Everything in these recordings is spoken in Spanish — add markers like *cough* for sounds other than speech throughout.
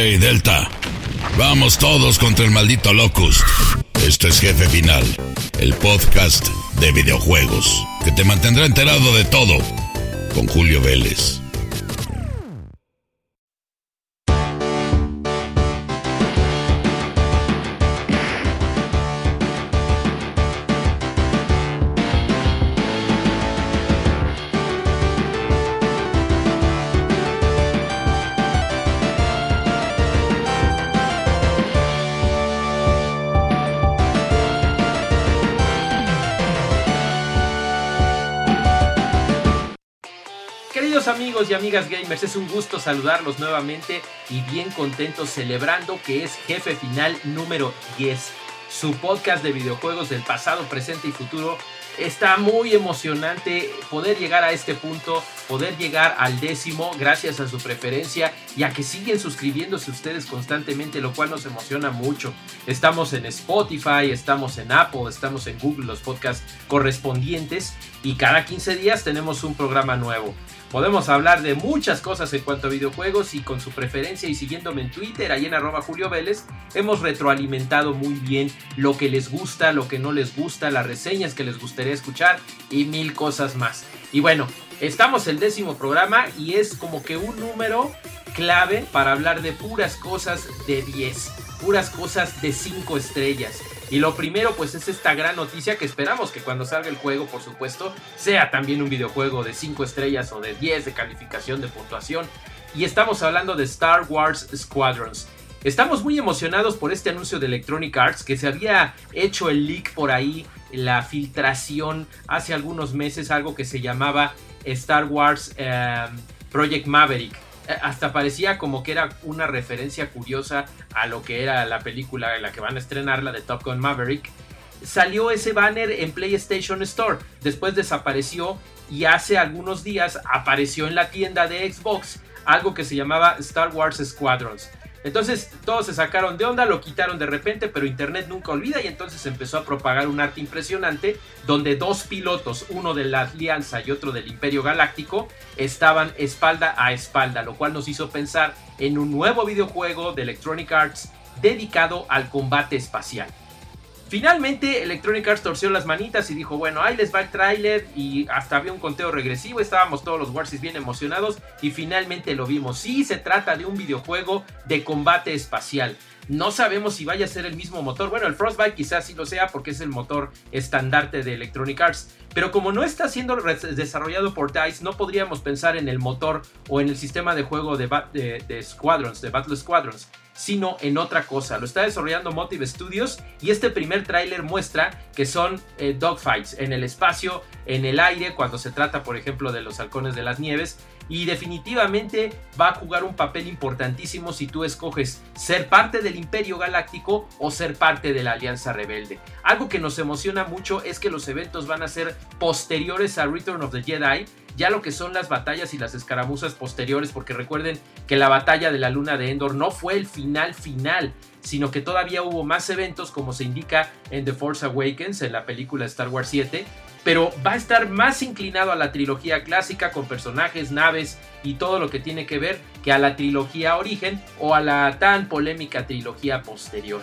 Hey, Delta. Vamos todos contra el maldito Locust. Esto es Jefe Final, el podcast de videojuegos que te mantendrá enterado de todo con Julio Vélez. Y amigas gamers, es un gusto saludarlos nuevamente y bien contentos celebrando que es Jefe Final número 10, su podcast de videojuegos del pasado, presente y futuro. Está muy emocionante poder llegar a este punto, poder llegar al décimo gracias a su preferencia y a que siguen suscribiéndose ustedes constantemente, lo cual nos emociona mucho. Estamos en Spotify, estamos en Apple, estamos en Google, los podcasts correspondientes y cada 15 días tenemos un programa nuevo. Podemos hablar de muchas cosas en cuanto a videojuegos y con su preferencia y siguiéndome en Twitter, ahí en arroba Julio Vélez, hemos retroalimentado muy bien lo que les gusta, lo que no les gusta, las reseñas que les gustaría escuchar y mil cosas más. Y bueno, estamos el décimo programa y es como que un número clave para hablar de puras cosas de 10, puras cosas de 5 estrellas. Y lo primero pues es esta gran noticia que esperamos que cuando salga el juego, por supuesto, sea también un videojuego de 5 estrellas o de 10 de calificación de puntuación. Y estamos hablando de Star Wars Squadrons. Estamos muy emocionados por este anuncio de Electronic Arts que se había hecho el leak por ahí, la filtración hace algunos meses, algo que se llamaba Star Wars eh, Project Maverick hasta parecía como que era una referencia curiosa a lo que era la película en la que van a estrenar, la de Top Gun Maverick. Salió ese banner en PlayStation Store, después desapareció y hace algunos días apareció en la tienda de Xbox algo que se llamaba Star Wars Squadrons. Entonces todos se sacaron de onda, lo quitaron de repente, pero Internet nunca olvida y entonces empezó a propagar un arte impresionante donde dos pilotos, uno de la Alianza y otro del Imperio Galáctico, estaban espalda a espalda, lo cual nos hizo pensar en un nuevo videojuego de Electronic Arts dedicado al combate espacial. Finalmente Electronic Arts torció las manitas y dijo, bueno, ahí les va el tráiler y hasta había un conteo regresivo, estábamos todos los Warsis bien emocionados y finalmente lo vimos. Sí, se trata de un videojuego de combate espacial. No sabemos si vaya a ser el mismo motor. Bueno, el Frostbite quizás sí lo sea porque es el motor estandarte de Electronic Arts. Pero como no está siendo desarrollado por DICE, no podríamos pensar en el motor o en el sistema de juego de, de Squadrons, de Battle Squadrons sino en otra cosa. Lo está desarrollando Motive Studios y este primer tráiler muestra que son eh, dogfights en el espacio, en el aire, cuando se trata, por ejemplo, de los halcones de las nieves. Y definitivamente va a jugar un papel importantísimo si tú escoges ser parte del Imperio Galáctico o ser parte de la Alianza Rebelde. Algo que nos emociona mucho es que los eventos van a ser posteriores a Return of the Jedi ya lo que son las batallas y las escaramuzas posteriores, porque recuerden que la batalla de la luna de Endor no fue el final final, sino que todavía hubo más eventos como se indica en The Force Awakens, en la película Star Wars 7, pero va a estar más inclinado a la trilogía clásica con personajes, naves y todo lo que tiene que ver que a la trilogía origen o a la tan polémica trilogía posterior.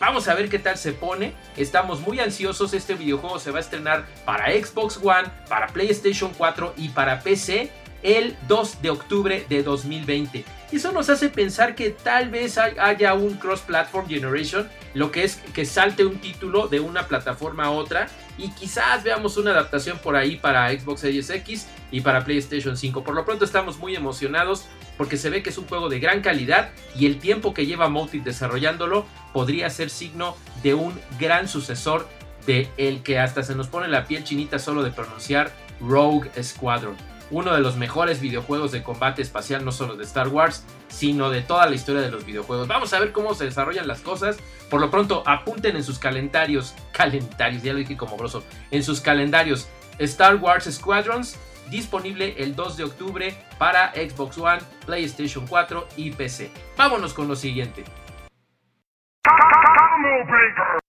Vamos a ver qué tal se pone. Estamos muy ansiosos. Este videojuego se va a estrenar para Xbox One, para PlayStation 4 y para PC el 2 de octubre de 2020. Eso nos hace pensar que tal vez haya un cross-platform generation, lo que es que salte un título de una plataforma a otra y quizás veamos una adaptación por ahí para Xbox Series X y para PlayStation 5. Por lo pronto estamos muy emocionados porque se ve que es un juego de gran calidad y el tiempo que lleva Motive desarrollándolo podría ser signo de un gran sucesor de el que hasta se nos pone la piel chinita solo de pronunciar Rogue Squadron uno de los mejores videojuegos de combate espacial, no solo de Star Wars, sino de toda la historia de los videojuegos. Vamos a ver cómo se desarrollan las cosas. Por lo pronto, apunten en sus calendarios, *laughs* calendarios, ya lo dije como grosso, en sus calendarios Star Wars Squadrons, disponible el 2 de octubre para Xbox One, PlayStation 4 y PC. Vámonos con lo siguiente. Come, come,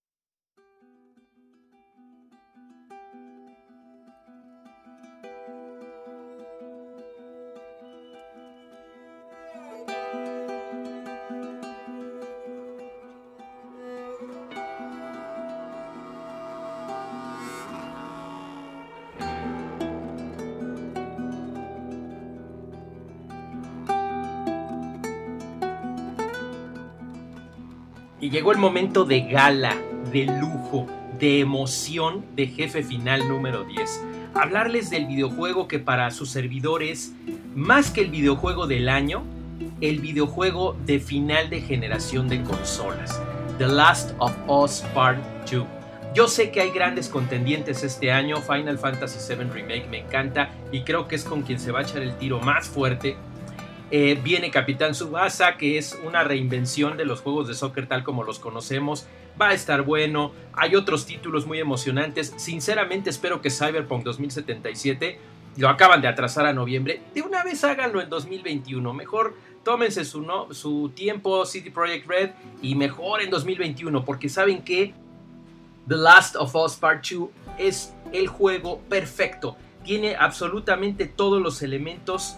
Y llegó el momento de gala, de lujo, de emoción de jefe final número 10. Hablarles del videojuego que para sus servidores, más que el videojuego del año, el videojuego de final de generación de consolas. The Last of Us Part 2. Yo sé que hay grandes contendientes este año. Final Fantasy VII Remake me encanta y creo que es con quien se va a echar el tiro más fuerte. Eh, viene Capitán Subasa, que es una reinvención de los juegos de soccer tal como los conocemos. Va a estar bueno. Hay otros títulos muy emocionantes. Sinceramente espero que Cyberpunk 2077 lo acaban de atrasar a noviembre. De una vez háganlo en 2021. Mejor tómense su, no, su tiempo City Project Red y mejor en 2021 porque saben que The Last of Us Part 2 es el juego perfecto. Tiene absolutamente todos los elementos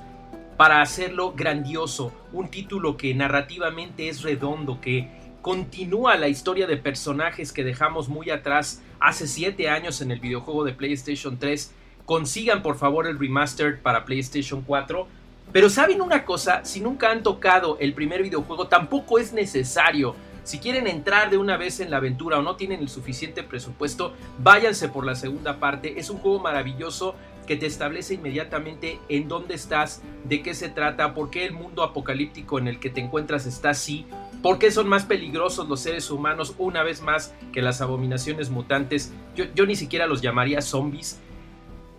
para hacerlo grandioso. Un título que narrativamente es redondo, que continúa la historia de personajes que dejamos muy atrás hace 7 años en el videojuego de PlayStation 3. Consigan por favor el remastered para PlayStation 4. Pero saben una cosa, si nunca han tocado el primer videojuego, tampoco es necesario. Si quieren entrar de una vez en la aventura o no tienen el suficiente presupuesto, váyanse por la segunda parte. Es un juego maravilloso que te establece inmediatamente en dónde estás, de qué se trata, por qué el mundo apocalíptico en el que te encuentras está así, por qué son más peligrosos los seres humanos una vez más que las abominaciones mutantes. Yo, yo ni siquiera los llamaría zombies.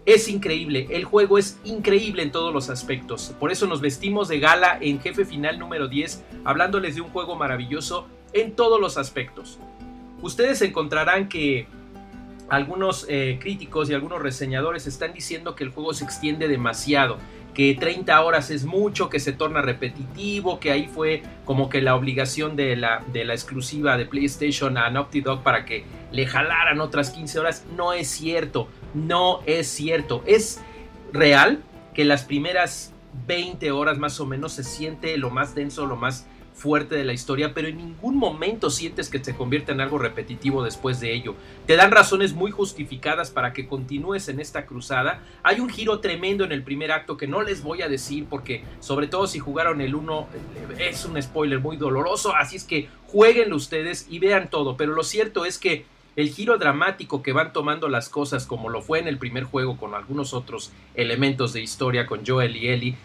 Es increíble, el juego es increíble en todos los aspectos. Por eso nos vestimos de gala en Jefe Final número 10, hablándoles de un juego maravilloso en todos los aspectos. Ustedes encontrarán que algunos eh, críticos y algunos reseñadores están diciendo que el juego se extiende demasiado, que 30 horas es mucho, que se torna repetitivo, que ahí fue como que la obligación de la, de la exclusiva de PlayStation a Naughty Dog para que le jalaran otras 15 horas. No es cierto, no es cierto. Es real que las primeras 20 horas más o menos se siente lo más denso, lo más fuerte de la historia, pero en ningún momento sientes que se convierte en algo repetitivo después de ello. Te dan razones muy justificadas para que continúes en esta cruzada. Hay un giro tremendo en el primer acto que no les voy a decir porque sobre todo si jugaron el 1 eh, es un spoiler muy doloroso, así es que jueguenlo ustedes y vean todo, pero lo cierto es que el giro dramático que van tomando las cosas como lo fue en el primer juego con algunos otros elementos de historia con Joel y Ellie,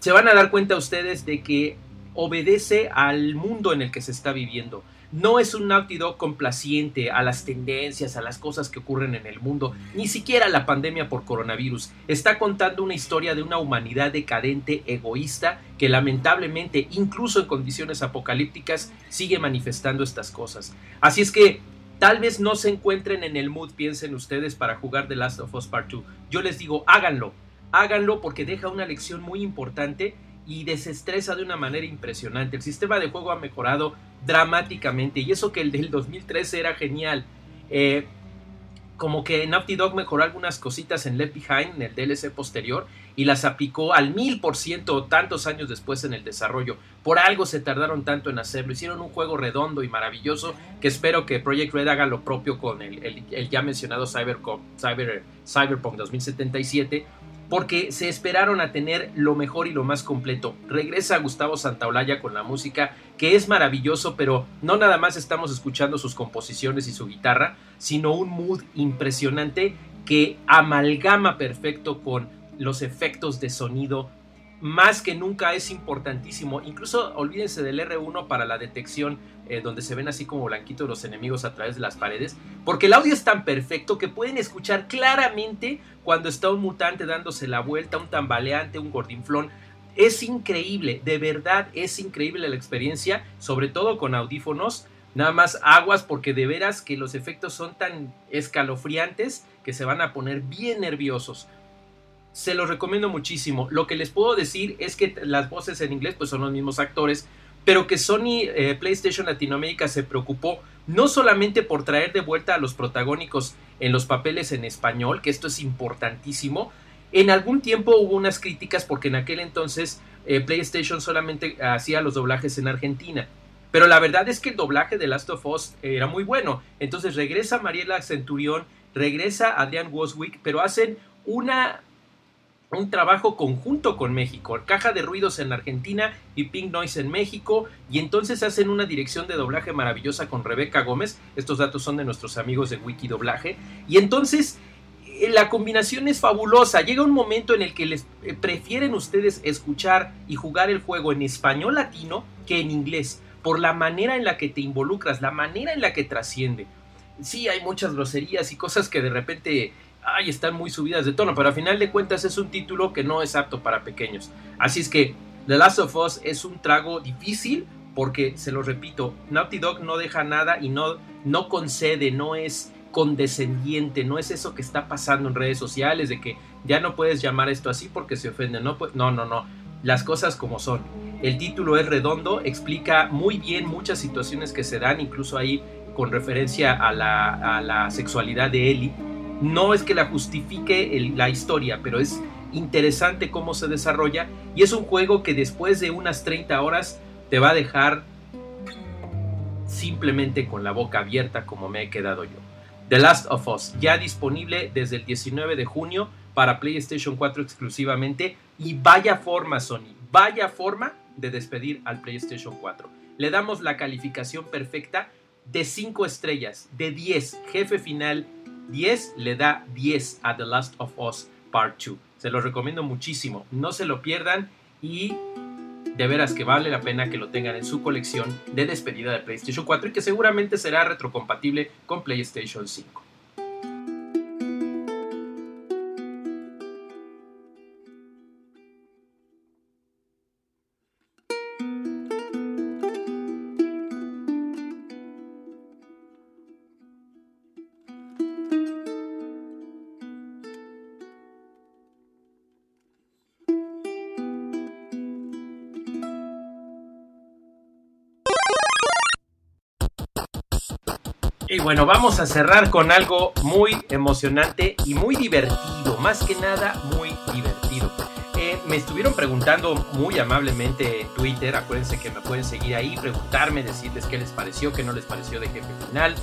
se van a dar cuenta ustedes de que obedece al mundo en el que se está viviendo. No es un Naughty Dog complaciente a las tendencias, a las cosas que ocurren en el mundo, ni siquiera la pandemia por coronavirus. Está contando una historia de una humanidad decadente, egoísta, que lamentablemente, incluso en condiciones apocalípticas, sigue manifestando estas cosas. Así es que Tal vez no se encuentren en el mood, piensen ustedes, para jugar The Last of Us Part 2. Yo les digo, háganlo, háganlo porque deja una lección muy importante y desestresa de una manera impresionante. El sistema de juego ha mejorado dramáticamente y eso que el del 2013 era genial. Eh, como que Naughty Dog mejoró algunas cositas en Left Behind, en el DLC posterior, y las aplicó al mil por ciento tantos años después en el desarrollo. Por algo se tardaron tanto en hacerlo. Hicieron un juego redondo y maravilloso que espero que Project Red haga lo propio con el, el ya mencionado Cyberpunk, Cyber, Cyberpunk 2077 porque se esperaron a tener lo mejor y lo más completo. Regresa Gustavo Santaolalla con la música, que es maravilloso, pero no nada más estamos escuchando sus composiciones y su guitarra, sino un mood impresionante que amalgama perfecto con los efectos de sonido más que nunca es importantísimo. Incluso olvídense del R1 para la detección, eh, donde se ven así como blanquitos los enemigos a través de las paredes, porque el audio es tan perfecto que pueden escuchar claramente cuando está un mutante dándose la vuelta, un tambaleante, un gordinflón. Es increíble, de verdad es increíble la experiencia, sobre todo con audífonos. Nada más aguas porque de veras que los efectos son tan escalofriantes que se van a poner bien nerviosos se los recomiendo muchísimo. Lo que les puedo decir es que las voces en inglés pues son los mismos actores, pero que Sony eh, PlayStation Latinoamérica se preocupó no solamente por traer de vuelta a los protagónicos en los papeles en español, que esto es importantísimo. En algún tiempo hubo unas críticas porque en aquel entonces eh, PlayStation solamente hacía los doblajes en Argentina. Pero la verdad es que el doblaje de Last of Us era muy bueno. Entonces regresa Mariela Centurión, regresa Adrian Woswick, pero hacen una un trabajo conjunto con México, Caja de Ruidos en Argentina y Pink Noise en México, y entonces hacen una dirección de doblaje maravillosa con Rebeca Gómez, estos datos son de nuestros amigos de Wiki Doblaje, y entonces eh, la combinación es fabulosa, llega un momento en el que les eh, prefieren ustedes escuchar y jugar el juego en español latino que en inglés, por la manera en la que te involucras, la manera en la que trasciende. Sí, hay muchas groserías y cosas que de repente ay, están muy subidas de tono, pero a final de cuentas es un título que no es apto para pequeños. Así es que The Last of Us es un trago difícil porque, se lo repito, Naughty Dog no deja nada y no, no concede, no es condescendiente, no es eso que está pasando en redes sociales de que ya no puedes llamar esto así porque se ofende, no, no, no, no, las cosas como son. El título es redondo, explica muy bien muchas situaciones que se dan, incluso ahí con referencia a la, a la sexualidad de Ellie no es que la justifique la historia, pero es interesante cómo se desarrolla y es un juego que después de unas 30 horas te va a dejar simplemente con la boca abierta como me he quedado yo. The Last of Us, ya disponible desde el 19 de junio para PlayStation 4 exclusivamente y vaya forma Sony, vaya forma de despedir al PlayStation 4. Le damos la calificación perfecta de 5 estrellas, de 10, jefe final 10 le da 10 a The Last of Us Part 2. Se lo recomiendo muchísimo. No se lo pierdan y de veras que vale la pena que lo tengan en su colección de despedida de PlayStation 4 y que seguramente será retrocompatible con PlayStation 5. Bueno, vamos a cerrar con algo muy emocionante y muy divertido, más que nada muy me estuvieron preguntando muy amablemente en Twitter, acuérdense que me pueden seguir ahí, preguntarme, decirles qué les pareció, qué no les pareció de jefe final,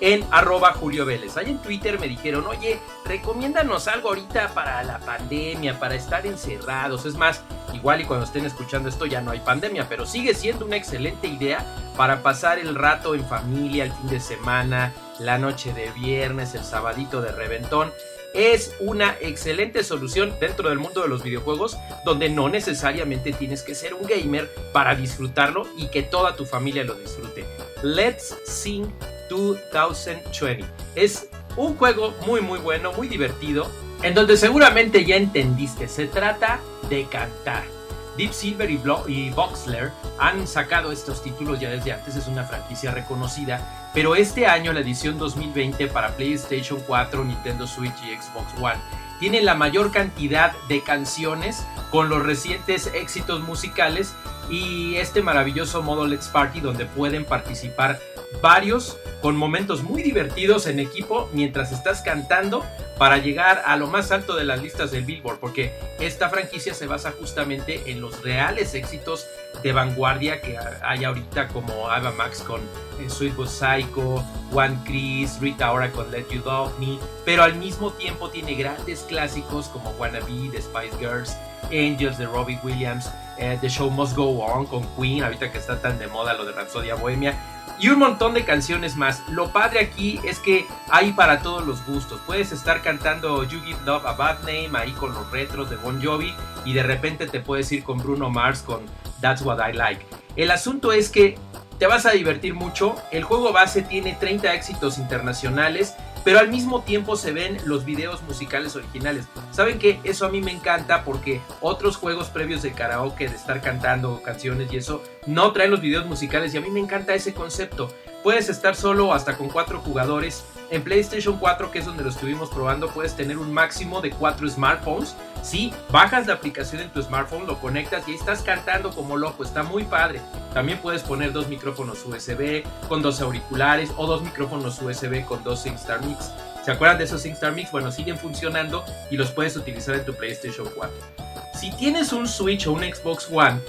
en arroba Julio Vélez. Ahí en Twitter me dijeron, oye, recomiéndanos algo ahorita para la pandemia, para estar encerrados. Es más, igual y cuando estén escuchando esto ya no hay pandemia, pero sigue siendo una excelente idea para pasar el rato en familia, el fin de semana, la noche de viernes, el sabadito de reventón. Es una excelente solución dentro del mundo de los videojuegos donde no necesariamente tienes que ser un gamer para disfrutarlo y que toda tu familia lo disfrute. Let's Sing 2020. Es un juego muy muy bueno, muy divertido, en donde seguramente ya entendiste, se trata de cantar. Deep Silver y, Boxler han sacado estos títulos ya desde antes, es una franquicia reconocida, pero este año la edición 2020 para PlayStation 4, Nintendo Switch y Xbox One tiene la mayor cantidad de canciones con los recientes éxitos musicales y este maravilloso modo Let's Party donde pueden participar varios con momentos muy divertidos en equipo mientras estás cantando para llegar a lo más alto de las listas del Billboard, porque esta franquicia se basa justamente en los reales éxitos de vanguardia que hay ahorita como Ava Max con eh, Sweet But Psycho, One Chris, Rita Ora con Let You Love Me, pero al mismo tiempo tiene grandes clásicos como Wannabe de Spice Girls, Angels de Robbie Williams, eh, The Show Must Go On con Queen, ahorita que está tan de moda lo de Rapsodia Bohemia, y un montón de canciones más. Lo padre aquí es que hay para todos los gustos. Puedes estar cantando You Give Love a Bad Name ahí con los retros de Bon Jovi y de repente te puedes ir con Bruno Mars con That's What I Like. El asunto es que te vas a divertir mucho. El juego base tiene 30 éxitos internacionales pero al mismo tiempo se ven los videos musicales originales. Saben que eso a mí me encanta porque otros juegos previos de karaoke, de estar cantando canciones y eso, no traen los videos musicales y a mí me encanta ese concepto. Puedes estar solo hasta con cuatro jugadores en PlayStation 4, que es donde lo estuvimos probando, puedes tener un máximo de 4 smartphones. Sí, bajas la aplicación en tu smartphone, lo conectas y ahí estás cantando como loco, está muy padre. También puedes poner dos micrófonos USB con dos auriculares o dos micrófonos USB con dos SingStar Mix. ¿Se acuerdan de esos SingStar Mix? Bueno, siguen funcionando y los puedes utilizar en tu PlayStation 4. Si tienes un Switch o un Xbox One,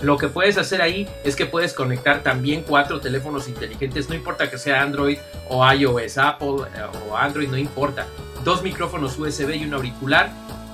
lo que puedes hacer ahí es que puedes conectar también cuatro teléfonos inteligentes, no importa que sea Android o iOS, Apple eh, o Android, no importa. Dos micrófonos USB y un auricular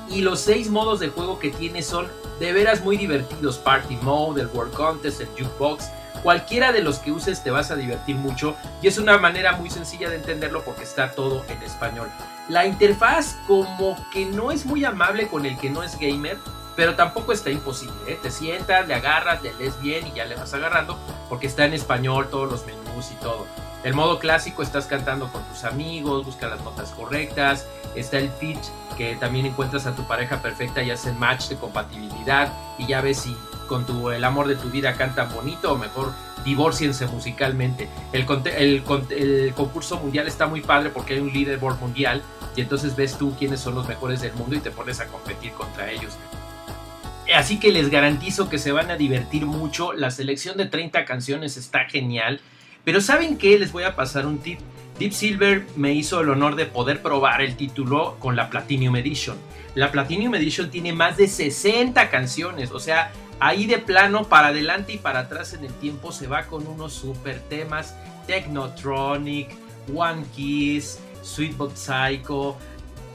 y los seis modos de juego que tiene son de veras muy divertidos. Party Mode, el World Contest, el Jukebox. Cualquiera de los que uses te vas a divertir mucho y es una manera muy sencilla de entenderlo porque está todo en español. La interfaz como que no es muy amable con el que no es gamer, pero tampoco está imposible. ¿eh? Te sientas, le agarras, le lees bien y ya le vas agarrando porque está en español todos los menús y todo. El modo clásico estás cantando con tus amigos, busca las notas correctas, está el pitch que también encuentras a tu pareja perfecta y hacen match de compatibilidad y ya ves si con tu, el amor de tu vida cantan bonito o mejor divorciense musicalmente. El, el, concurso mundial está muy padre porque hay un leaderboard mundial y entonces ves tú quiénes son los mejores del mundo y te pones a competir contra ellos. Así que les garantizo que se van a divertir mucho. La selección de 30 canciones está genial. Pero ¿saben qué? Les voy a pasar un tip. Deep Silver me hizo el honor de poder probar el título con la Platinum Edition. La Platinum Edition tiene más de 60 canciones, o sea, ahí de plano para adelante y para atrás en el tiempo se va con unos super temas, Technotronic, One Kiss, Sweetbot Psycho.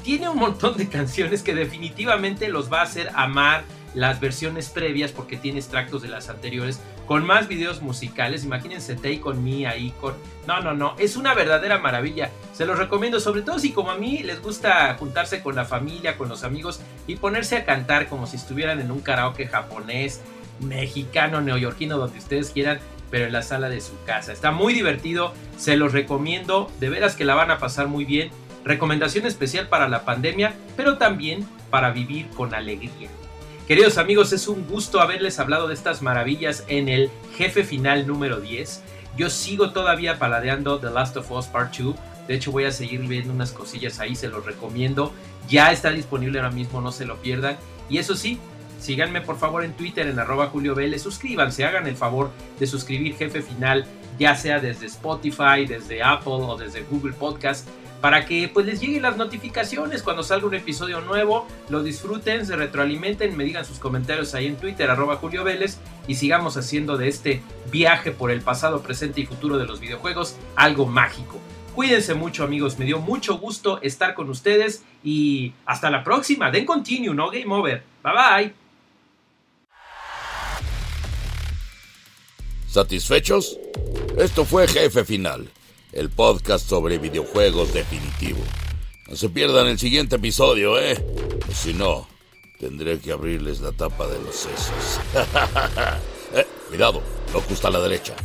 Tiene un montón de canciones que definitivamente los va a hacer amar las versiones previas porque tiene extractos de las anteriores con más videos musicales. Imagínense Take On Me ahí con... No, no, no, es una verdadera maravilla. Se los recomiendo, sobre todo si como a mí les gusta juntarse con la familia, con los amigos y ponerse a cantar como si estuvieran en un karaoke japonés, mexicano, neoyorquino, donde ustedes quieran, pero en la sala de su casa. Está muy divertido, se los recomiendo, de veras que la van a pasar muy bien. Recomendación especial para la pandemia, pero también para vivir con alegría. Queridos amigos, es un gusto haberles hablado de estas maravillas en el jefe final número 10. Yo sigo todavía paladeando The Last of Us Part 2. De hecho, voy a seguir viendo unas cosillas ahí, se los recomiendo. Ya está disponible ahora mismo, no se lo pierdan. Y eso sí, síganme por favor en Twitter en arroba Julio Vélez. Suscríbanse, hagan el favor de suscribir Jefe Final, ya sea desde Spotify, desde Apple o desde Google Podcast para que pues les lleguen las notificaciones cuando salga un episodio nuevo, lo disfruten, se retroalimenten, me digan sus comentarios ahí en Twitter, arroba Julio Vélez, y sigamos haciendo de este viaje por el pasado, presente y futuro de los videojuegos algo mágico. Cuídense mucho amigos, me dio mucho gusto estar con ustedes y hasta la próxima, den continue, no game over. Bye bye. ¿Satisfechos? Esto fue Jefe Final el podcast sobre videojuegos definitivo. No se pierdan el siguiente episodio, ¿eh? Si no, tendré que abrirles la tapa de los sesos. *laughs* eh, cuidado, no justo a la derecha.